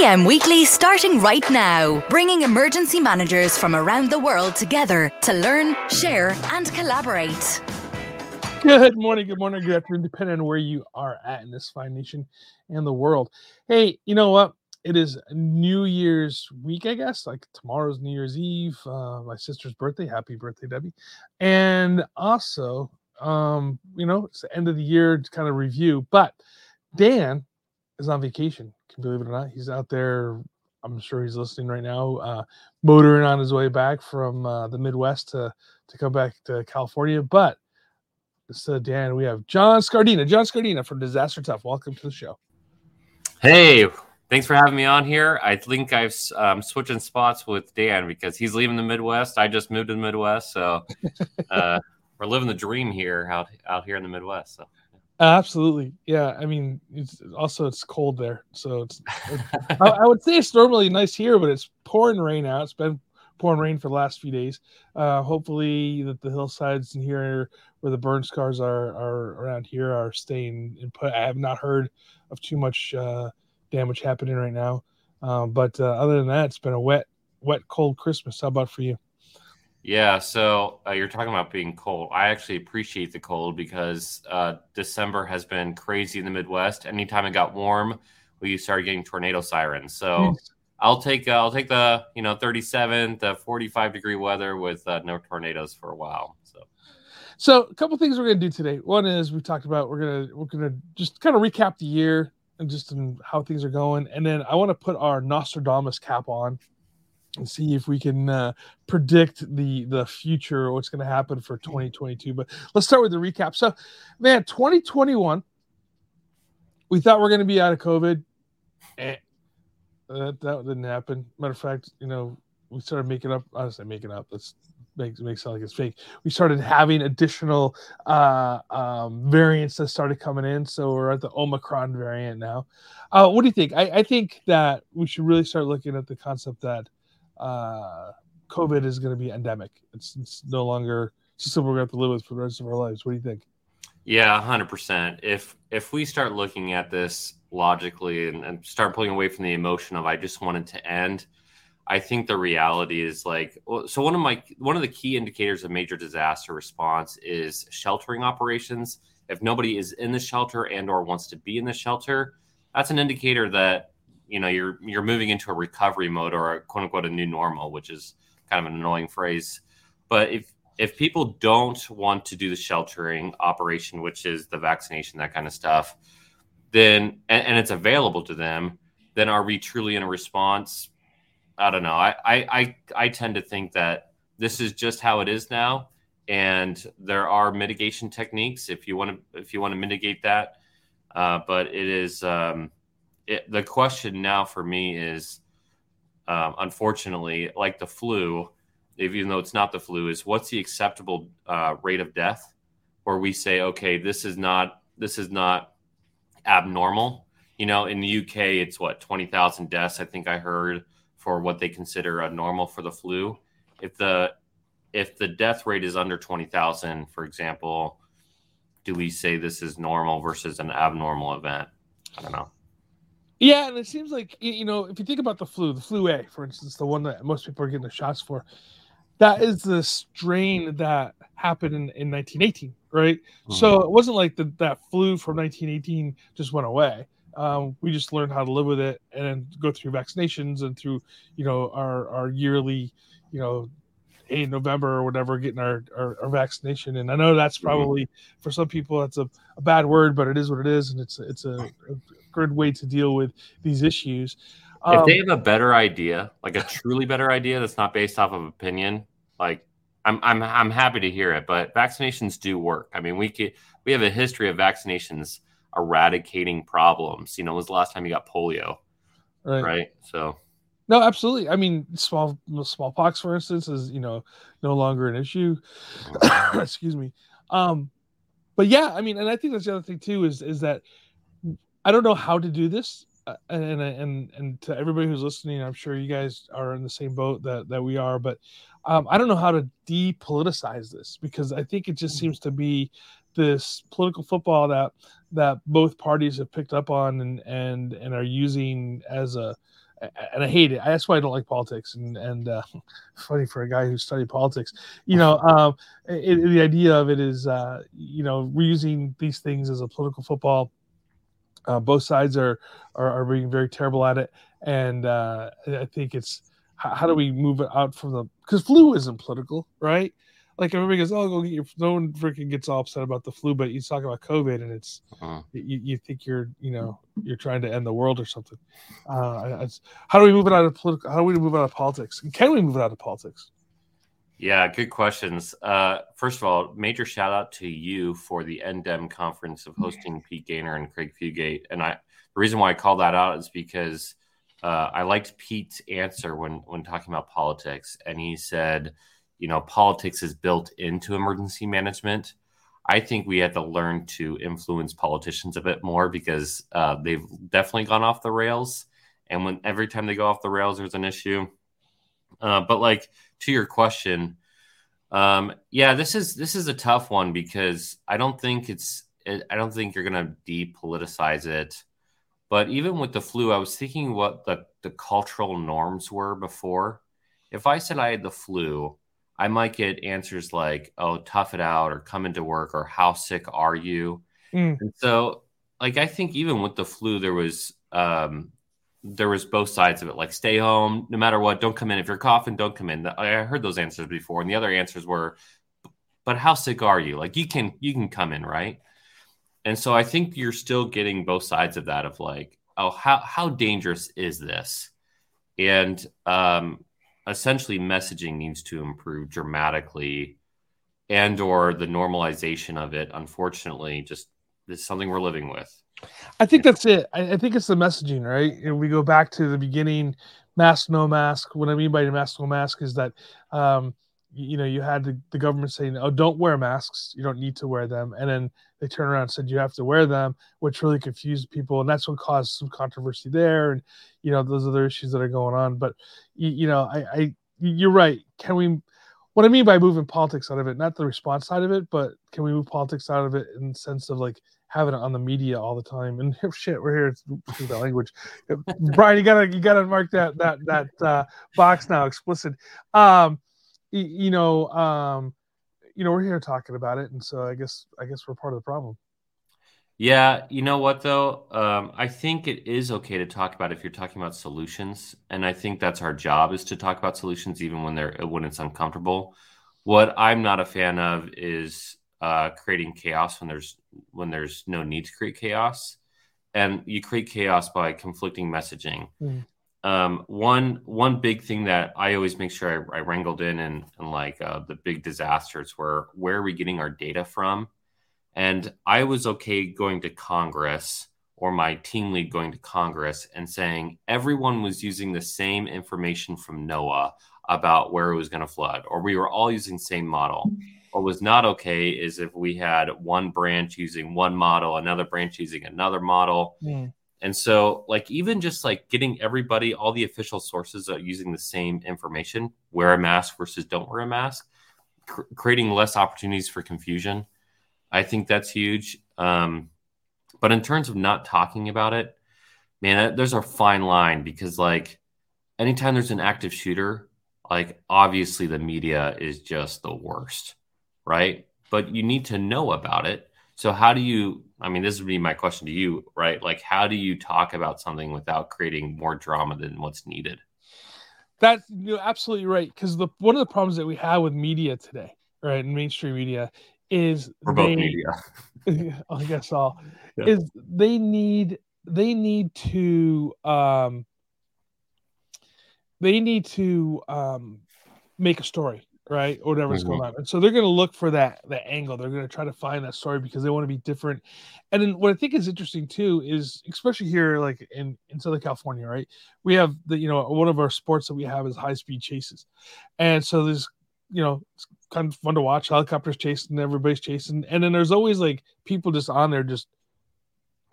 EM Weekly starting right now, bringing emergency managers from around the world together to learn, share, and collaborate. Good morning, good morning, good afternoon, depending on where you are at in this fine nation and the world. Hey, you know what? It is New Year's week, I guess. Like tomorrow's New Year's Eve, uh, my sister's birthday. Happy birthday, Debbie! And also, um, you know, it's the end of the year to kind of review. But Dan is on vacation. Believe it or not, he's out there. I'm sure he's listening right now, uh, motoring on his way back from uh, the Midwest to to come back to California. But instead of Dan, we have John Scardina. John Scardina from Disaster Tough. Welcome to the show. Hey, thanks for having me on here. I think I've um, switching spots with Dan because he's leaving the Midwest. I just moved to the Midwest, so uh, we're living the dream here out out here in the Midwest. So. Absolutely, yeah. I mean, it's also it's cold there, so it's. I, I, would say it's normally nice here, but it's pouring rain out. It's been pouring rain for the last few days. Uh, hopefully, that the hillsides in here where the burn scars are are around here are staying in put. I have not heard of too much uh, damage happening right now, um, but uh, other than that, it's been a wet, wet, cold Christmas. How about for you? Yeah, so uh, you're talking about being cold. I actually appreciate the cold because uh, December has been crazy in the Midwest. Anytime it got warm, we started getting tornado sirens. So I'll take uh, I'll take the you know 37 to 45 degree weather with uh, no tornadoes for a while. So. So a couple things we're gonna do today. One is we talked about we're gonna we're gonna just kind of recap the year and just how things are going, and then I want to put our Nostradamus cap on see if we can uh, predict the the future what's going to happen for 2022 but let's start with the recap. So man 2021 we thought we are going to be out of covid. Eh, that, that didn't happen. Matter of fact you know we started making up i say making up let's make make sound like it's fake. We started having additional uh um variants that started coming in so we're at the omicron variant now. Uh what do you think? I i think that we should really start looking at the concept that uh, COVID is going to be endemic. It's, it's no longer it's something we're going to have to live with for the rest of our lives. What do you think? Yeah, hundred percent. If if we start looking at this logically and, and, start pulling away from the emotion of I just wanted to end, I think the reality is like so. One of my one of the key indicators of major disaster response is sheltering operations. If nobody is in the shelter and or wants to be in the shelter, that's an indicator that you know you're you're moving into a recovery mode or a quote unquote a new normal, which is kind of an annoying phrase. But if if people don't want to do the sheltering operation, which is the vaccination, that kind of stuff, then and, and it's available to them, then are we truly in a response? I don't know. I, I I I tend to think that this is just how it is now, and there are mitigation techniques if you want to if you want to mitigate that. Uh, but it is um, it, the question now for me is, um, unfortunately, like the flu, even though it's not the flu, is what's the acceptable uh, rate of death? Where we say, okay, this is not this is not abnormal. You know, in the UK, it's what twenty thousand deaths. I think I heard for what they consider a normal for the flu. If the if the death rate is under twenty thousand, for example, do we say this is normal versus an abnormal event? I don't know. Yeah, and it seems like you know if you think about the flu, the flu A, for instance, the one that most people are getting the shots for, that is the strain that happened in, in 1918, right? Mm-hmm. So it wasn't like the, that flu from 1918 just went away. Um, we just learned how to live with it and go through vaccinations and through you know our our yearly you know in November or whatever, getting our, our, our, vaccination. And I know that's mm-hmm. probably for some people that's a, a, bad word, but it is what it is, and it's it's a good way to deal with these issues. Um, if they have a better idea, like a truly better idea that's not based off of opinion, like I'm I'm I'm happy to hear it. But vaccinations do work. I mean, we could, we have a history of vaccinations eradicating problems. You know, when was the last time you got polio? Right. right? So No, absolutely. I mean, small smallpox, for instance, is you know no longer an issue. Excuse me. Um, but yeah, I mean, and I think that's the other thing too is is that I don't know how to do this, uh, and and and to everybody who's listening, I'm sure you guys are in the same boat that that we are, but um, I don't know how to depoliticize this because I think it just mm-hmm. seems to be this political football that that both parties have picked up on and and and are using as a and I hate it. That's why I don't like politics. And and uh, funny for a guy who studied politics, you know, um, it, the idea of it is, uh, you know, we're using these things as a political football. Uh, both sides are, are, are being very terrible at it, and uh, I think it's how, how do we move it out from the because flu isn't political, right? like everybody goes, "Oh, go get your." No one freaking gets all upset about the flu, but you talk about COVID, and it's uh-huh. you, you think you're you know you're trying to end the world or something. Uh, how do we move it out of political? How do we move it out of politics? Can we move it out of politics? Yeah, good questions. Uh, first of all, major shout out to you for the NDEM conference of hosting Pete Gaynor and Craig Fugate. And I, the reason why I call that out is because uh, I liked Pete's answer when when talking about politics, and he said you know, politics is built into emergency management. I think we had to learn to influence politicians a bit more because uh, they've definitely gone off the rails. And when every time they go off the rails, there's an issue. Uh, but like to your question, um, yeah, this is this is a tough one because I don't think it's I don't think you're gonna depoliticize it. But even with the flu, I was thinking what the the cultural norms were before. If I said I had the flu, I might get answers like, "Oh, tough it out," or "Come into work," or "How sick are you?" Mm. And so, like, I think even with the flu, there was um, there was both sides of it. Like, stay home, no matter what. Don't come in if you're coughing. Don't come in. I heard those answers before, and the other answers were, "But how sick are you?" Like, you can you can come in, right? And so, I think you're still getting both sides of that. Of like, oh, how how dangerous is this? And um, essentially messaging needs to improve dramatically and or the normalization of it unfortunately just is something we're living with i think that's it. I, I, think it's the messaging right? And we go back to the beginning mask no mask. What i mean by mask no mask is that um, you know you had the, the government saying oh don't wear masks. You don't need to wear them. And then they turned around and said you have to wear them which really confused people. And that's what caused some controversy there and you know those other issues that are going on. But you, you know I, I you're right. Can we what i mean by moving politics out of it not the response side of it but can we move politics out of it in the sense of like having it on the media all the time and shit we're here to the language brian you gotta you gotta mark that that that uh, box now explicit um you know, um, you know, we're here talking about it, and so I guess I guess we're part of the problem. Yeah, you know what though, um, I think it is okay to talk about if you're talking about solutions, and I think that's our job is to talk about solutions even when they're when it's uncomfortable. What I'm not a fan of is uh, creating chaos when there's when there's no need to create chaos, and you create chaos by conflicting messaging. Mm um, one one big thing that I always make sure I, I wrangled in and, and like uh, the big disasters were where are we getting our data from? And I was okay going to Congress or my team lead going to Congress and saying everyone was using the same information from NOAA about where it was going to flood, or we were all using the same model. What was not okay is if we had one branch using one model, another branch using another model. Mm. And so, like, even just like getting everybody, all the official sources are using the same information, wear a mask versus don't wear a mask, cr- creating less opportunities for confusion. I think that's huge. Um, but in terms of not talking about it, man, there's a fine line because, like, anytime there's an active shooter, like, obviously the media is just the worst, right? But you need to know about it so how do you I mean this would be my question to you, right? Like how do you talk about something without creating more drama than what's needed? That you're absolutely right because the one of the problems that we have with media today, right, in mainstream media is for both media. I guess all yeah. is they need they need to um they need to um make a story right? Or whatever's mm-hmm. going on. And so they're going to look for that that angle. They're going to try to find that story because they want to be different. And then what I think is interesting too is especially here like in in Southern California, right? We have the you know one of our sports that we have is high speed chases. And so there's you know, it's kind of fun to watch helicopters chasing, everybody's chasing. And then there's always like people just on there just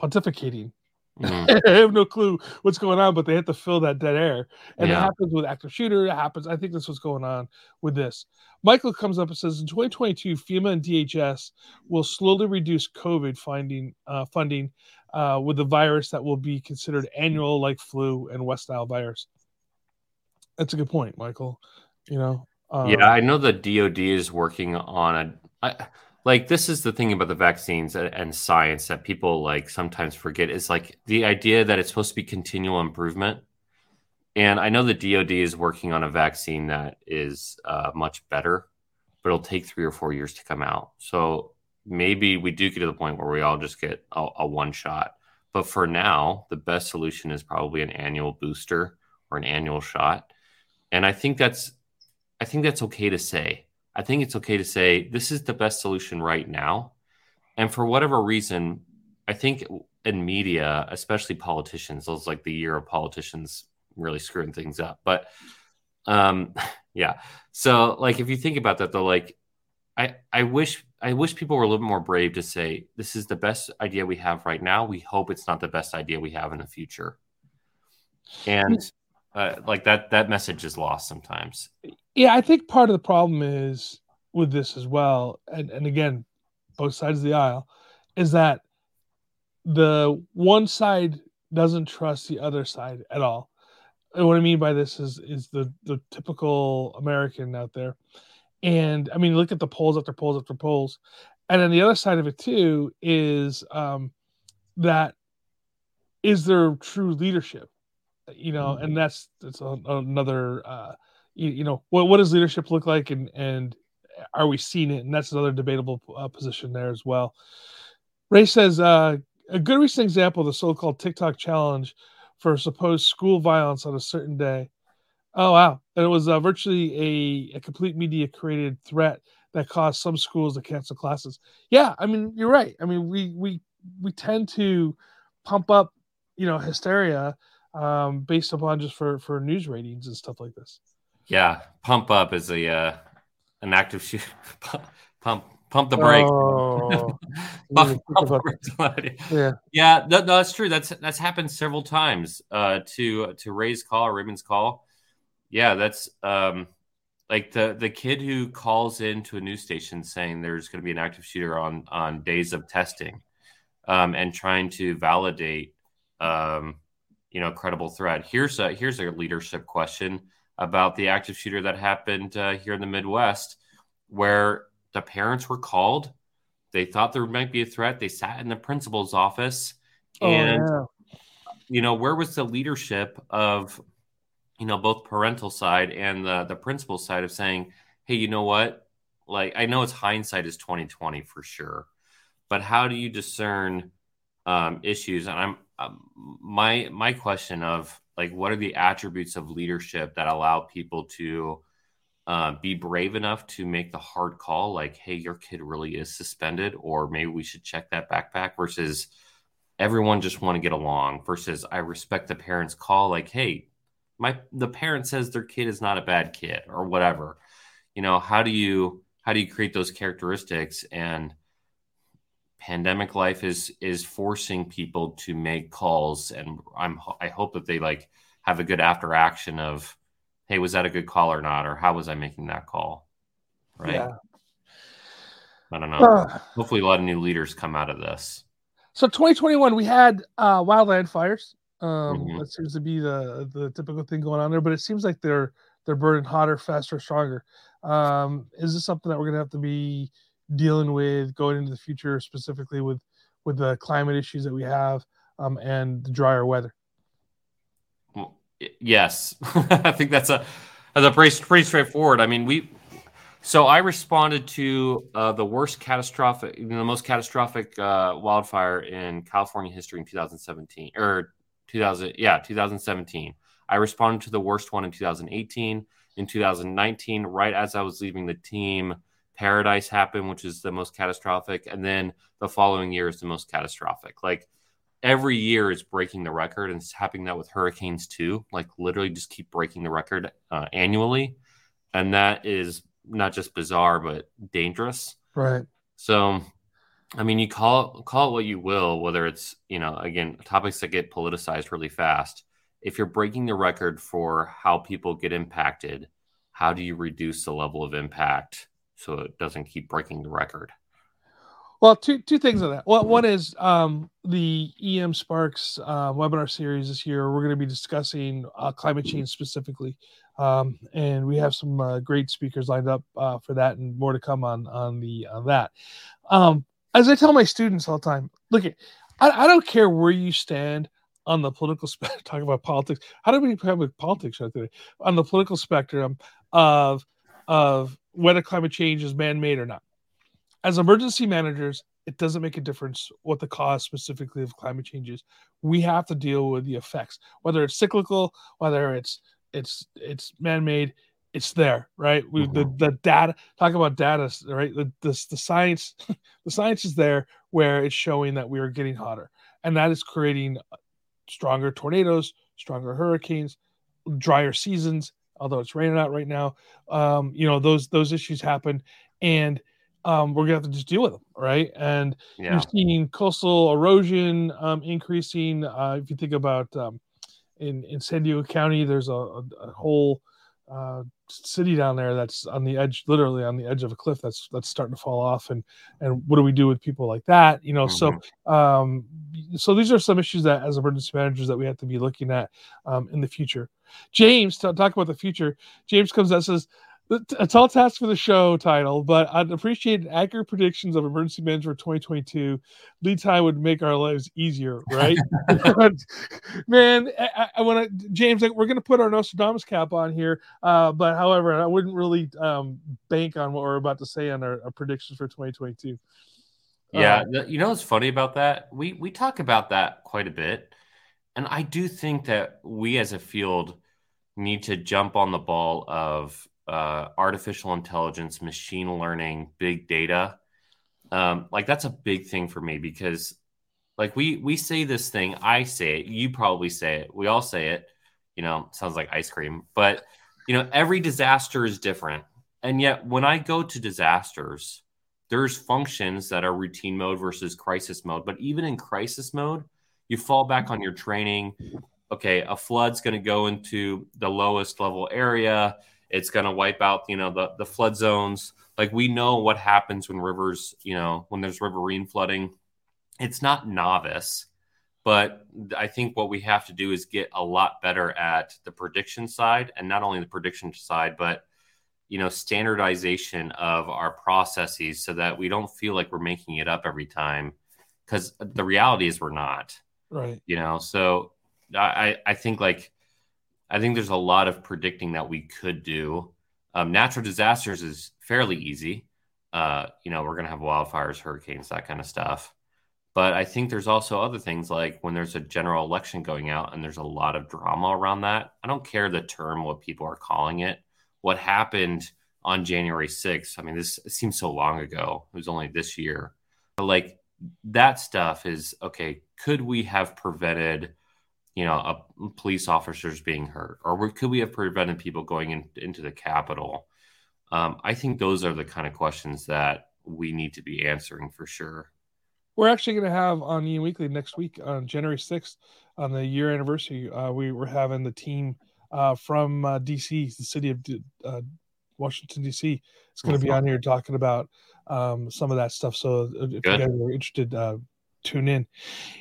pontificating Mm. I have no clue what's going on, but they have to fill that dead air. And yeah. it happens with active shooter. It happens. I think that's what's going on with this. Michael comes up and says in 2022, FEMA and DHS will slowly reduce COVID finding uh, funding uh, with the virus that will be considered annual, like flu and West Nile virus. That's a good point, Michael. You know. Um, yeah, I know the DoD is working on a. I, like this is the thing about the vaccines and science that people like sometimes forget is like the idea that it's supposed to be continual improvement. And i know the dod is working on a vaccine that is uh, much better but it'll take three or four years to come out. So maybe we do get to the point where we all just get a, a one shot. But for now the best solution is probably an annual booster or an annual shot. And i think that's i think that's okay to say I think it's okay to say this is the best solution right now. And for whatever reason, I think in media, especially politicians, it's like the year of politicians really screwing things up. But um, yeah. So like if you think about that though, like I I wish I wish people were a little bit more brave to say this is the best idea we have right now. We hope it's not the best idea we have in the future. And uh, like that that message is lost sometimes. Yeah, I think part of the problem is with this as well, and and again, both sides of the aisle, is that the one side doesn't trust the other side at all. And what I mean by this is is the the typical American out there, and I mean look at the polls after polls after polls, and then the other side of it too is um, that is there true leadership you know, mm-hmm. and that's that's a, another uh, you, you, know what what does leadership look like, and and are we seeing it? And that's another debatable uh, position there as well. Ray says uh, a good recent example of the so-called TikTok challenge for supposed school violence on a certain day. Oh wow! And it was uh, virtually a, a complete media created threat that caused some schools to cancel classes. Yeah, I mean you're right. I mean we we we tend to pump up you know hysteria um, based upon just for for news ratings and stuff like this. Yeah, pump up is a uh, an active shoot. pump pump the brakes. Oh, pump, pump the brakes. yeah, yeah, no, no, that's true. That's that's happened several times. Uh, to to Ray's call, Raymond's call. Yeah, that's um, like the the kid who calls into a news station saying there's going to be an active shooter on on days of testing, um, and trying to validate um you know credible threat. Here's a here's a leadership question about the active shooter that happened uh, here in the Midwest, where the parents were called. They thought there might be a threat. They sat in the principal's office, oh, and yeah. you know where was the leadership of you know both parental side and the the principal side of saying, hey, you know what? Like I know it's hindsight is twenty twenty for sure, but how do you discern um, issues? And I'm um, my my question of like what are the attributes of leadership that allow people to uh, be brave enough to make the hard call like hey your kid really is suspended or maybe we should check that backpack versus everyone just want to get along versus i respect the parents call like hey my the parent says their kid is not a bad kid or whatever. You know how do you how do you create those characteristics? And pandemic life is is forcing people to make calls and i'm i hope that they like have a good after action of hey was that a good call or not? Or how was i making that call? Right? Yeah. i don't know. Uh, hopefully a lot of new leaders come out of this. So 2021 we had uh wildland fires um mm-hmm. that seems to be the the typical thing going on there but it seems like they're they're burning hotter faster stronger. Um is this something that we're gonna have to be dealing with going into the future, specifically with with the climate issues that we have um, and the drier weather. Yes, I think that's a that's a pretty pretty straightforward. I mean, we so I responded to uh, the worst catastrophic, the most catastrophic uh, wildfire in California history in 2017 or 2000, yeah, 2017. I responded to the worst one in 2018, in 2019, right as I was leaving the team. Paradise happened, which is the most catastrophic, and then the following year is the most catastrophic. Like every year is breaking the record, and it's happening that with hurricanes too. Like literally, just keep breaking the record uh, annually, and that is not just bizarre but dangerous. Right. So, I mean, you call call it what you will, whether it's you know again topics that get politicized really fast. If you're breaking the record for how people get impacted, how do you reduce the level of impact so it doesn't keep breaking the record? Well, two two things on that. Well, one is um, the EM Sparks uh, webinar series this year. We're going to be discussing uh, climate change specifically, um, and we have some uh, great speakers lined up uh, for that, and more to come on on the on that. Um, as I tell my students all the time, look at I, I don't care where you stand on the political spectrum. Talk about politics. How do we have politics right today? On the political spectrum of of whether climate change is man made or not as emergency managers, it doesn't make a difference what the cause specifically of climate change is. We have to deal with the effects, whether it's cyclical, whether it's it's it's man-made. It's there, right? We mm-hmm. the, the data talk about data, right? The, the the science, the science is there where it's showing that we are getting hotter, and that is creating stronger tornadoes, stronger hurricanes, drier seasons. Although it's raining out right now, um, you know those those issues happen, and um, we're gonna have to just deal with them, right? And yeah. you're seeing coastal erosion um, increasing. Uh, if you think about um, in in San Diego County, there's a, a, a whole uh, city down there that's on the edge, literally on the edge of a cliff that's that's starting to fall off. And and what do we do with people like that? You know, mm-hmm. so um, so these are some issues that as emergency managers that we have to be looking at um, in the future. James, to talk about the future. James comes out says a tall task for the show title, but I'd appreciate accurate predictions of emergency management 2022. Lead time would make our lives easier, right? Man, I, I want to, James, we're going to put our Nostradamus cap on here. Uh, but however, I wouldn't really um, bank on what we're about to say on our, our predictions for 2022. Yeah, uh, you know what's funny about that? We we talk about that quite a bit, and I do think that we as a field need to jump on the ball of uh, artificial intelligence, machine learning, big data. Um, like that's a big thing for me because like we we say this thing, I say it, you probably say it, we all say it. You know, sounds like ice cream, but you know, every disaster is different. And yet, when I go to disasters, there's functions that are routine mode versus crisis mode. But even in crisis mode, you fall back on your training. Okay, a flood's going to go into the lowest level area it's going to wipe out, you know, the, the flood zones. Like we know what happens when rivers, you know, when there's riverine flooding. It's not novice, but I think what we have to do is get a lot better at the prediction side and not only the prediction side, but you know, standardization of our processes so that we don't feel like we're making it up every time. Because the reality is we're not. Right. You know, so I, I think like I think there's a lot of predicting that we could do. Um, natural disasters is fairly easy. Uh, you know, we're going to have wildfires, hurricanes, that kind of stuff. But I think there's also other things like when there's a general election going out and there's a lot of drama around that. I don't care the term, what people are calling it. What happened on January 6th? I mean, this seems so long ago. It was only this year. But like that stuff is okay. Could we have prevented? You know, a, police officers being hurt, or could we have prevented people going in, into the Capitol? Um, I think those are the kind of questions that we need to be answering for sure. We're actually going to have on EM Weekly next week on January 6th, on the year anniversary. Uh, we were having the team uh, from uh, DC, the city of uh, Washington, DC. It's going to be on here talking about um, some of that stuff. So if Good. you guys are interested, uh, tune in.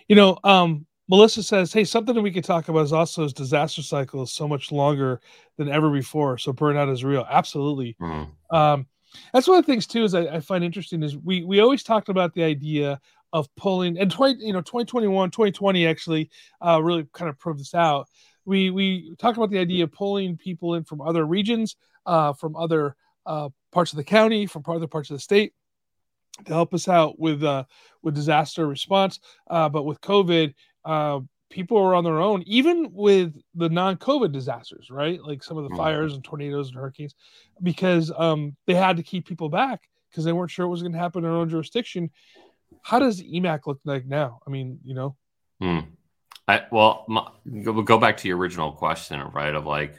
You know, um, Melissa says, "Hey, something that we could talk about is also is disaster cycle is so much longer than ever before. So burnout is real. Absolutely. Mm. Um, that's one of the things too is I, I, find interesting is we we always talked about the idea of pulling and 20 you know 2021 2020 actually uh, really kind of proved this out. We we talked about the idea of pulling people in from other regions, uh, from other uh, parts of the county, from other parts of the state to help us out with uh, with disaster response. Uh, but with COVID, uh, people are on their own, even with the non-COVID disasters, right? Like some of the Mhm. fires and tornadoes and hurricanes, because um, they had to keep people back because they weren't sure what was going to happen in their own jurisdiction. How does EMAC look like now? I mean, you know, Hmm. I, well, my, go, go back to your original question, right? Of like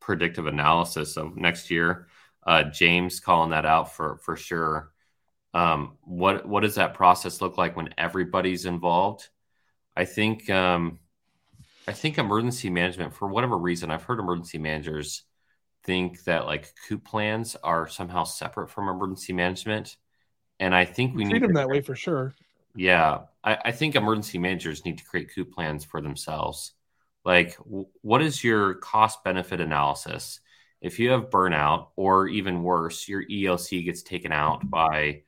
predictive analysis of next year. Uh, James calling that out for for sure. Um, what what does that process look like when everybody's involved? I think um, I think emergency management, for whatever reason, I've heard emergency managers think that like COOP plans are somehow separate from emergency management, and I think we we need treat them to that way for sure. yeah, I, I think emergency managers need to create COOP plans for themselves. Like, w- what is your cost benefit analysis? If you have burnout, or even worse, your EOC gets taken out by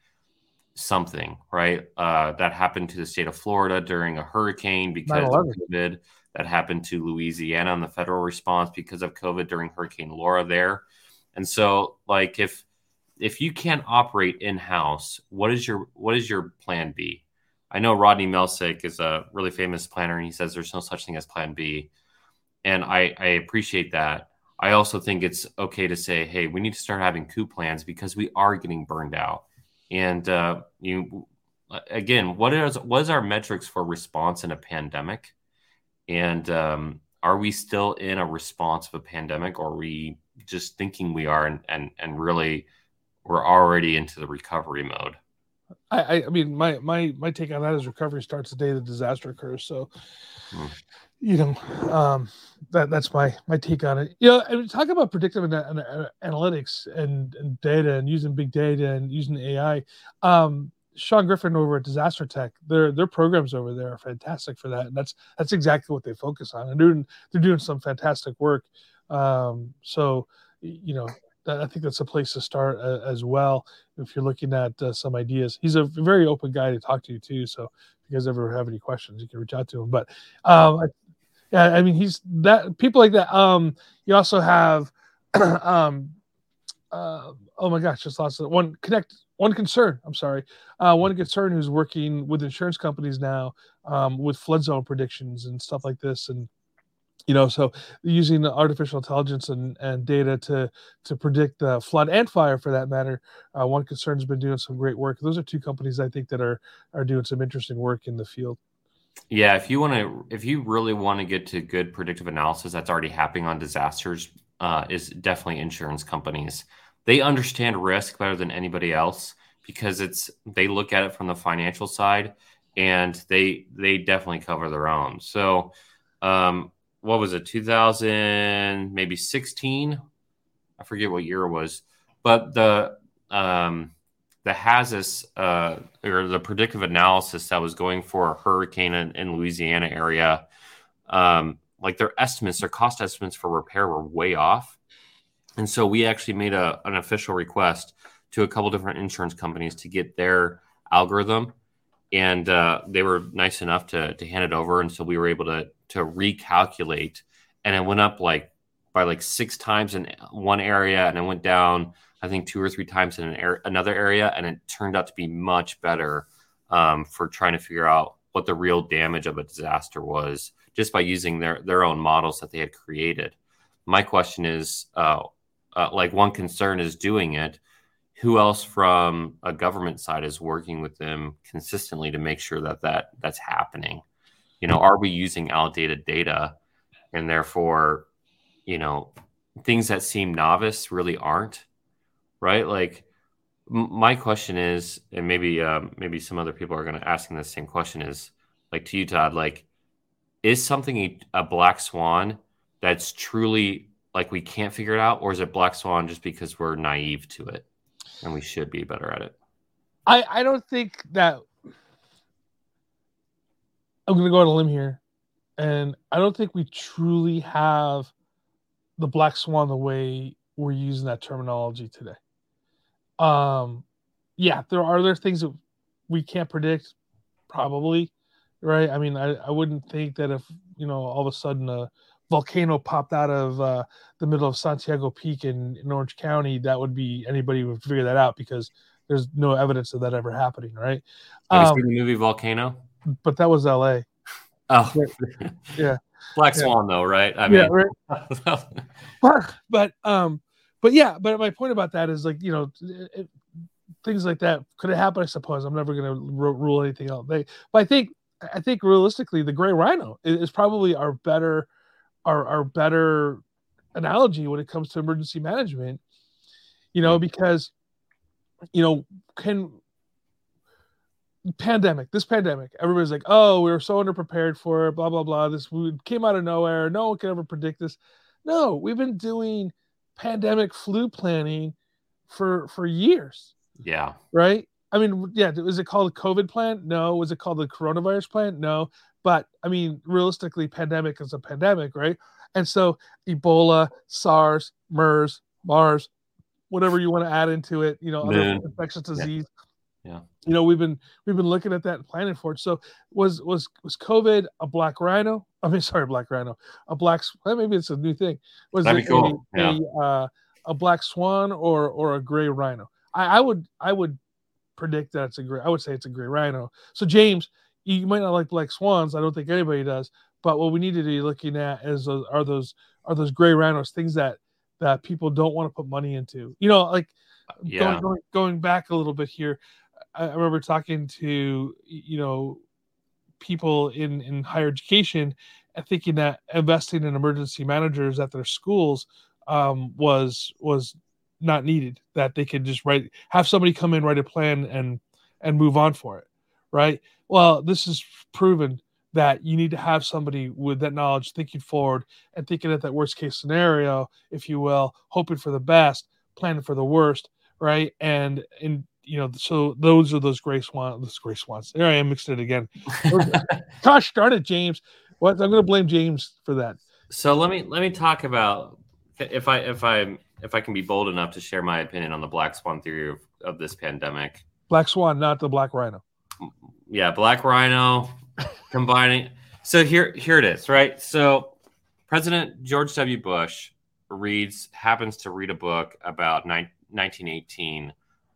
something, right? Uh, that happened to the state of Florida during a hurricane because of COVID. That happened to Louisiana on the federal response because of COVID during Hurricane Laura there. And so, like, if if you can't operate in house, what is your what is your plan B? I know Rodney Melsick is a really famous planner, and he says there's no such thing as Plan B, and I, I appreciate that. I also think it's okay to say, hey, we need to start having COOP plans because we are getting burned out. And uh, you, again, what is what is our metrics for response in a pandemic? And um, are we still in a response of a pandemic, or are we just thinking we are, and and, and really we're already into the recovery mode? I, I, mean, my my my take on that is recovery starts the day the disaster occurs. So, Hmm. You know, um, that that's my my take on it. You know, I mean, talk about predictive ana- analytics and, and data and using big data and using AI. Um, Sean Griffin over at Disaster Tech, their their programs over there are fantastic for that, and that's that's exactly what they focus on. And doing they're doing some fantastic work. Um, so, you know, I think that's a place to start uh, as well if you're looking at uh, some ideas. He's a very open guy to talk to you too. So if you guys ever have any questions, you can reach out to him. But um, I, yeah, I mean, he's that people like that. Um, you also have, um, uh, oh my gosh, just lost. One connect, one concern. I'm sorry, uh, one concern who's working with insurance companies now um, with flood zone predictions and stuff like this, and you know, so using artificial intelligence and, and data to to predict the flood and fire for that matter. Uh, one concern's been doing some great work. Those are two companies I think that are are doing some interesting work in the field. Yeah, if you want to, if you really want to get to good predictive analysis that's already happening on disasters, uh, is definitely insurance companies. They understand risk better than anybody else because it's they look at it from the financial side, and they they definitely cover their own. So, um, what was it, 2000, maybe 16? I forget what year it was, but the um, the Hazus uh, or the predictive analysis that was going for a hurricane in, in Louisiana area, um, like their estimates, their cost estimates for repair were way off. And so we actually made a, an official request to a couple different insurance companies to get their algorithm. And uh, they were nice enough to, to hand it over. And so we were able to, to recalculate. And it went up like by like six times in one area and it went down I think two or three times in an air, another area, and it turned out to be much better um, for trying to figure out what the real damage of a disaster was just by using their their own models that they had created. My question is, uh, uh, like one concern is doing it. Who else from a government side is working with them consistently to make sure that that that's happening? You know, are we using outdated data, and therefore, you know, things that seem novice really aren't right? Like my question is, and maybe um, maybe some other people are going to asking the same question is like to you, Todd. Like, is something a black swan that's truly like we can't figure it out, or is it black swan just because we're naive to it and we should be better at it? I I don't think that I'm going to go on a limb here, and I don't think we truly have the black swan the way we're using that terminology today. Um, yeah, there are there things that we can't predict, probably, right? I mean, I, I wouldn't think that if you know all of a sudden a volcano popped out of uh, the middle of Santiago Peak in, in Orange County, that would be anybody would figure that out because there's no evidence of that ever happening, right? Have Um, you seen the movie Volcano? but that was L.A. Oh, yeah. Black Yeah. Swan, though, right? I mean, yeah, right. but, but um but yeah but my point about that is like you know it, things like that could have happened i suppose. I'm never going to rule anything out. They but i think i think realistically the gray rhino is, is probably our better our, our better analogy when it comes to emergency management you know because you know can pandemic this pandemic everybody's like oh we were so underprepared for it blah blah blah. This we came out of nowhere. No one could ever predict this. No we've been doing pandemic flu planning for for years. Yeah, right? I mean yeah was it called a covid plan? No. Was it called the coronavirus plan? No. But i mean realistically pandemic is a pandemic right? And so ebola sars mers mars whatever you want to add into it you know other infectious disease Yeah. You know we've been we've been looking at that and planning for it. So was was was covid a black rhino? I mean sorry black rhino. A black well, maybe it's a new thing. Was That'd it be cool. a, a, uh, a black swan or or a gray rhino? I, I would i would predict that it's a gray i would say it's a gray rhino. So james you might not like black swans. I don't think anybody does. But what we need to be looking at is those, are those are those gray rhinos things that that people don't want to put money into? You know like yeah. going, going, going back a little bit here I, remember talking to you know people in in higher education and thinking that investing in emergency managers at their schools um, was was not needed that they could just write have somebody come in write a plan and and move on for it right? Well this is proven that you need to have somebody with that knowledge thinking forward and thinking at that worst case scenario if you will hoping for the best planning for the worst right? And and you know so those are those gray swan those gray swans there i am mixed it again gosh darn it james what i'm going to blame james for that So let me let me talk about if I if I if I can be bold enough to share my opinion on the black swan theory of, of this pandemic. black swan not the black rhino Yeah, black rhino combining. So here here it is, right? So President George W. Bush reads happens to read a book about nine, 1918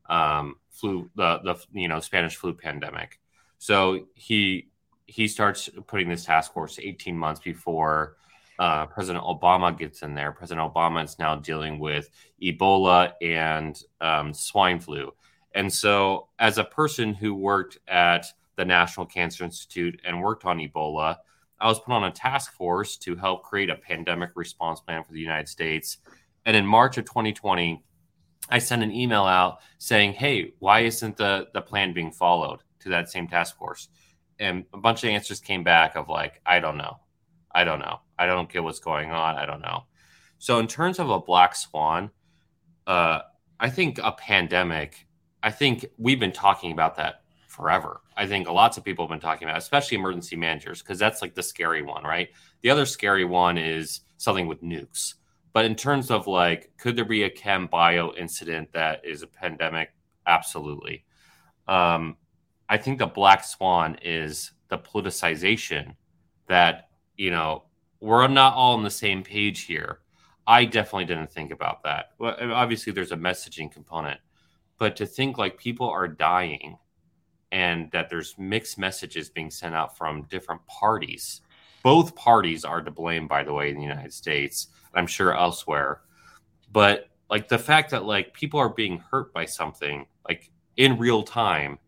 um, flu the the you know Spanish flu pandemic. So he he starts putting this task force 18 months before uh, President Obama gets in there. President Obama is now dealing with Ebola and um, swine flu. And so, as a person who worked at the National Cancer Institute and worked on Ebola, I was put on a task force to help create a pandemic response plan for the United States. And in March of 2020, I sent an email out saying, "Hey, why isn't the the plan being followed?" to that same task force. And a bunch of answers came back of like, "I don't know. I don't know. I don't get what's going on. I don't know." So in terms of a black swan, uh, I think a pandemic. I think we've been talking about that forever. I think lots of people have been talking about, especially emergency managers, because that's like the scary one, right? The other scary one is something with nukes. But in terms of like, could there be a chem bio incident that is a pandemic? Absolutely. Um, I think the black swan is the politicization that, you know, we're not all on the same page here. I definitely didn't think about that. Well, obviously, there's a messaging component, but to think like people are dying and that there's mixed messages being sent out from different parties. Both parties are to blame, by the way, in the United States, I'm sure elsewhere. But like the fact that like people are being hurt by something like in real time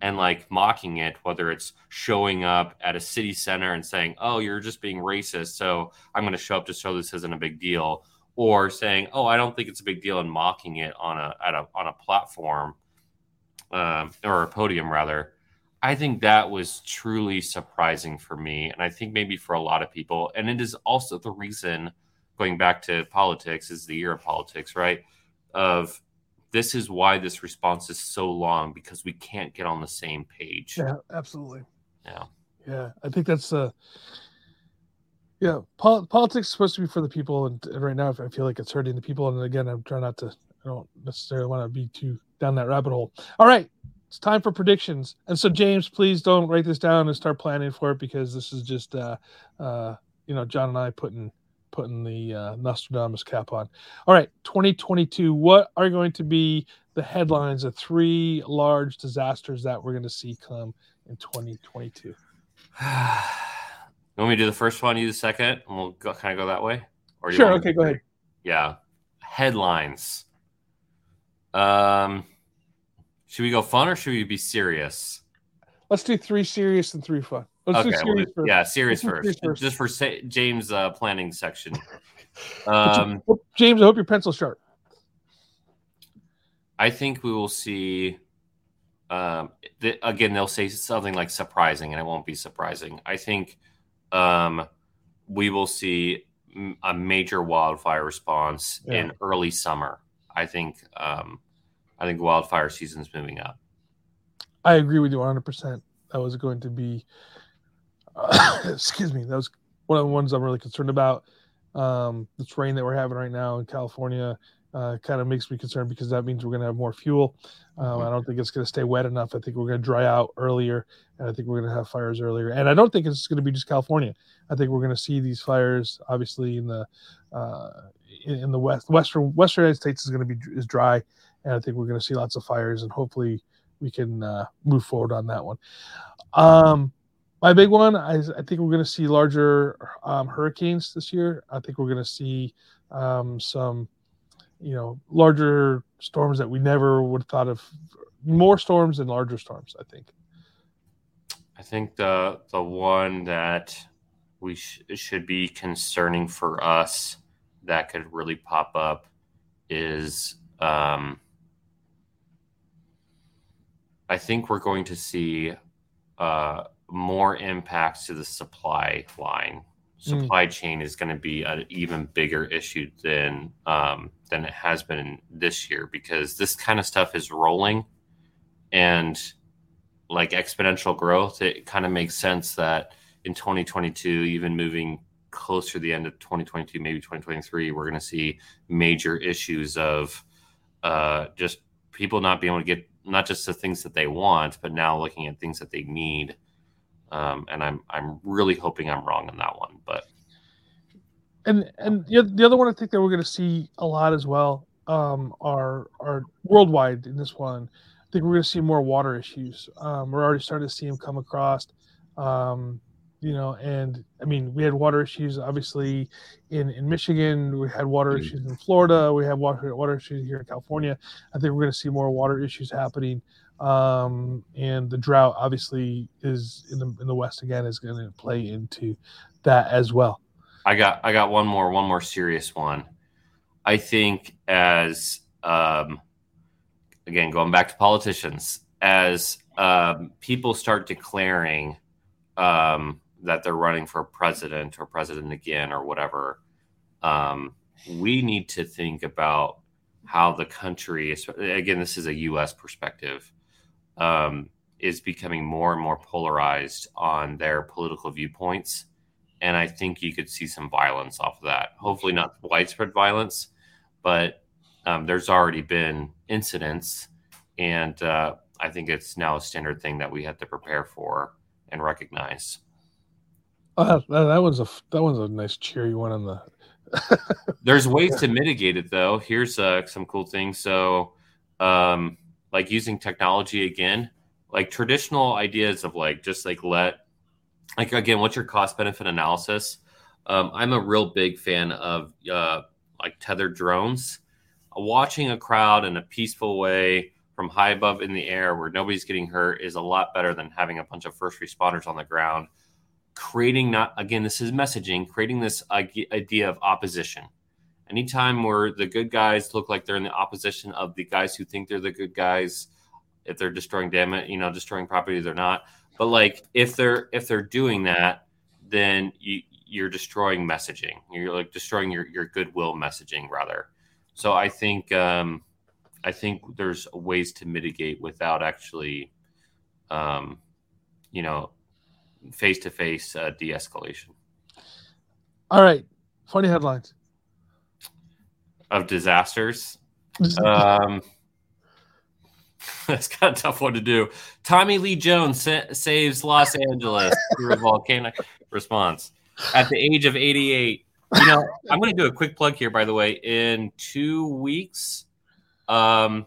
and like mocking it, whether it's showing up at a city center and saying, "Oh, you're just being racist," so I'm going to show up to show this isn't a big deal, or saying, "Oh, I don't think it's a big deal," and mocking it on a at a on a platform um, or a podium rather. I think that was truly surprising for me, and I think maybe for a lot of people. And it is also the reason, going back to politics, is the year of politics, right? Of this is why this response is so long because we can't get on the same page. yeah absolutely Yeah. Yeah, I think that's uh yeah, pol- politics is supposed to be for the people, and, and right now I feel like it's hurting the people. And again, I'm trying not to. I don't necessarily want to be too down that rabbit hole. All right, it's time for predictions. And so, James, please don't write this down and start planning for it because this is just, uh, uh, you know, John and I putting putting the uh, Nostradamus cap on. All right, 2022. What are going to be the headlines of three large disasters that we're going to see come in 2022? You want me to do the first one, you the second, and we'll go, kind of go that way? Or you sure. Okay, go ahead. Yeah. Headlines. Um, should we go fun or should we be serious? Let's do three serious and three fun. Let's okay, serious well, yeah, serious first. first. Just for say, James' uh, planning section. Um, James, I hope your pencil's sharp. I think we will see. Um, th- again, they'll say something like surprising, and it won't be surprising. I think um, we will see a major wildfire response yeah. in early summer. I think um, I think wildfire season is moving up. I agree with you 100. percent That was going to be, uh, excuse me, that was one of the ones I'm really concerned about. Um, this rain that we're having right now in California uh, kind of makes me concerned because that means we're going to have more fuel. Um, mm-hmm. I don't think it's going to stay wet enough. I think we're going to dry out earlier, and I think we're going to have fires earlier. And I don't think it's going to be just California. I think we're going to see these fires, obviously in the uh, in, in, the west, western Western United States is going to be is dry, and I think we're going to see lots of fires, and hopefully we can uh, move forward on that one. Um, my big one, I, I think we're going to see larger um, hurricanes this year. I think we're going to see um, some, you know, larger storms that we never would have thought of. More storms and larger storms, I think. I think the the one that we sh- should be concerning for us that could really pop up is um, I think we're going to see uh, more impacts to the supply line. Hmm. Supply mm. chain is going to be an even bigger issue than um, than it has been this year because this kind of stuff is rolling, and like exponential growth, it kind of makes sense that in 2022, even moving closer to the end of 2022, maybe 2023, we're going to see major issues of uh, just people not being able to get not just the things that they want, but now looking at things that they need. Um, and I'm I'm really hoping I'm wrong on that one, but and and the other one I think that we're going to see a lot as well um, are are worldwide in this one. I think we're going to see more water issues. Um, we're already starting to see them come across. Um, you know, and I mean, we had water issues obviously in, in Michigan. We had water mm-hmm. issues in Florida. We have water water issues here in California. I think we're going to see more water issues happening. Um, and the drought obviously is in the in the West again is going to play into that as well. I got I got one more one more serious one. I think as um, again going back to politicians as um, people start declaring um, that they're running for president or president again or whatever, um, we need to think about how the country, again, this is a U.S. perspective, um, is becoming more and more polarized on their political viewpoints. And I think you could see some violence off of that. Hopefully, not widespread violence, but um, there's already been incidents. And uh, I think it's now a standard thing that we have to prepare for and recognize. Uh, that, was a that was a nice cheery one on the. There's ways to mitigate it though. Here's uh, some cool things. So, um, like using technology again, like traditional ideas of like just like let, like again, what's your cost benefit analysis? Um, I'm a real big fan of uh, like tethered drones. Watching a crowd in a peaceful way from high above in the air where nobody's getting hurt is a lot better than having a bunch of first responders on the ground creating not again this is messaging creating this idea of opposition. Anytime where the good guys look like they're in the opposition of the guys who think they're the good guys if they're destroying damage you know destroying property they're not. But like if they're if they're doing that then you you're destroying messaging. You're like destroying your your goodwill messaging rather. So i think um i think there's ways to mitigate without actually um you know face to face de escalation. All right. Funny headlines of disasters. um, that's kind of tough one to do. Tommy Lee Jones sa- saves Los Angeles through a volcanic response at the age of 88. You know, I'm going to do a quick plug here, by the way. In two weeks, um,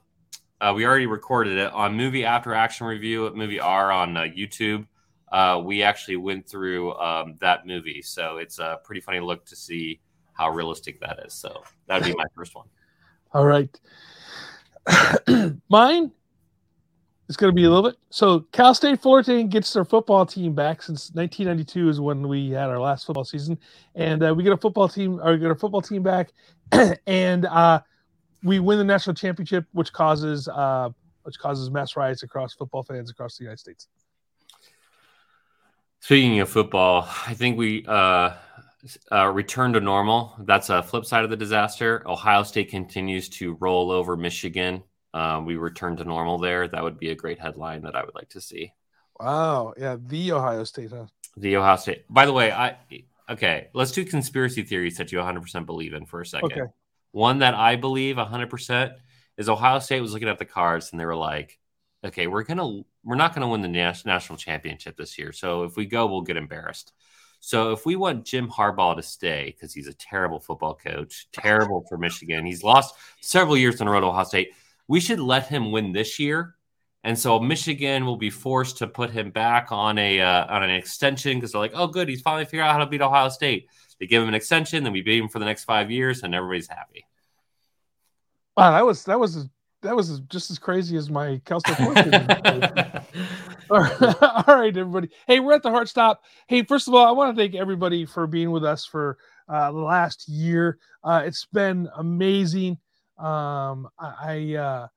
uh, we already recorded it on Movie After Action Review at Movie R on uh, YouTube. Uh, we actually went through um, that movie. So it's a pretty funny look to see how realistic that is. So that'd be my first one. All right. Mine is going to be a little bit. So Cal State Fullerton gets their football team back since 1992 is when we had our last football season, and uh, we get a football team or we get a football team back, and uh, we win the national championship, which causes uh, which causes mass riots across football fans across the United States. Speaking of football, I think we uh, uh, return to normal. That's a flip side of the disaster. Ohio State continues to roll over Michigan. Um, we return to normal there. That would be a great headline that I would like to see. Wow. Yeah. The Ohio State, huh? The Ohio State. By the way, I okay. Let's do conspiracy theories that you 100% believe in for a second. Okay. One that I believe 100% is Ohio State was looking at the cards and they were like, okay, we're gonna we're not gonna win the national championship this year. So if we go, we'll get embarrassed. So if we want Jim Harbaugh to stay because he's a terrible football coach, terrible for Michigan, he's lost several years in a row to Ohio State. We should let him win this year, and so Michigan will be forced to put him back on a uh, on an extension because they're like, oh, good, he's finally figured out how to beat Ohio State. They give him an extension, then we beat him for the next five years, and everybody's happy. Wow, that was that was that was just as crazy as my Cal all, right, all right, everybody. Hey, we're at the Heart Stop. Hey, first of all, I want to thank everybody for being with us for uh, the last year. Uh, it's been amazing. Um, I, I uh,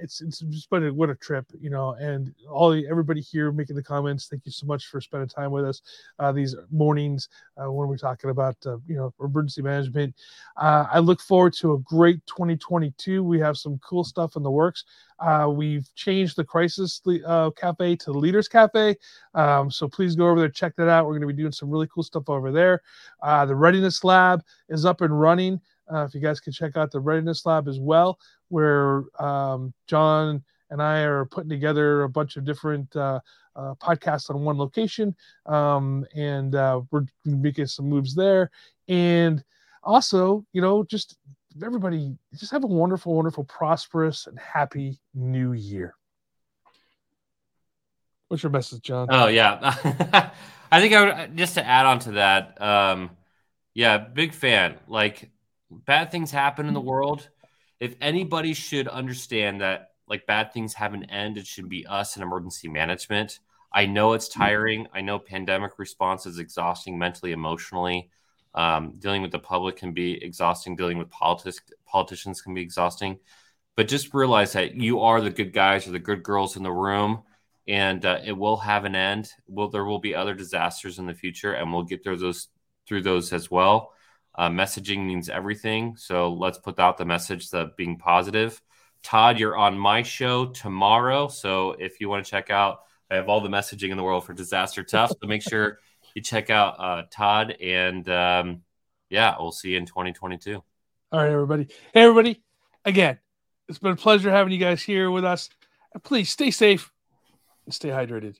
it's it's just been a, what a trip, you know, and all the everybody here making the comments. Thank you so much for spending time with us uh, these mornings uh, when we're talking about uh, you know emergency management. Uh, I look forward to a great 2022. We have some cool stuff in the works. Uh, we've changed the crisis uh, cafe to the leaders cafe, um, so please go over there check that out. We're going to be doing some really cool stuff over there. the readiness lab is up and running. Uh, if you guys can check out the Readiness Lab as well, where um, John and I are putting together a bunch of different uh, uh, podcasts on one location, um, and uh, we're making some moves there. And also, you know, just everybody, just have a wonderful, wonderful, prosperous, and happy New Year. What's your message, John? Oh yeah, I think I would just to add on to that. Um, yeah, big fan. Like bad things happen in the world. If anybody should understand that like bad things have an end, it should be us in emergency management. I know it's tiring. I know pandemic response is exhausting mentally, emotionally. Um, dealing with the public can be exhausting. Dealing with politics, politicians can be exhausting. But just realize that you are the good guys or the good girls in the room, and uh, it will have an end. Will there will be other disasters in the future, and we'll get through those through those as well. Uh, messaging means everything. So let's put out the message that being positive. Todd, you're on my show tomorrow. So if you want to check out, I have all the messaging in the world for Disaster Tough. So make sure you check out uh, Todd. And um, yeah, we'll see you in 2022. All right, everybody. Hey, everybody. Again, it's been a pleasure having you guys here with us. Please stay safe and stay hydrated.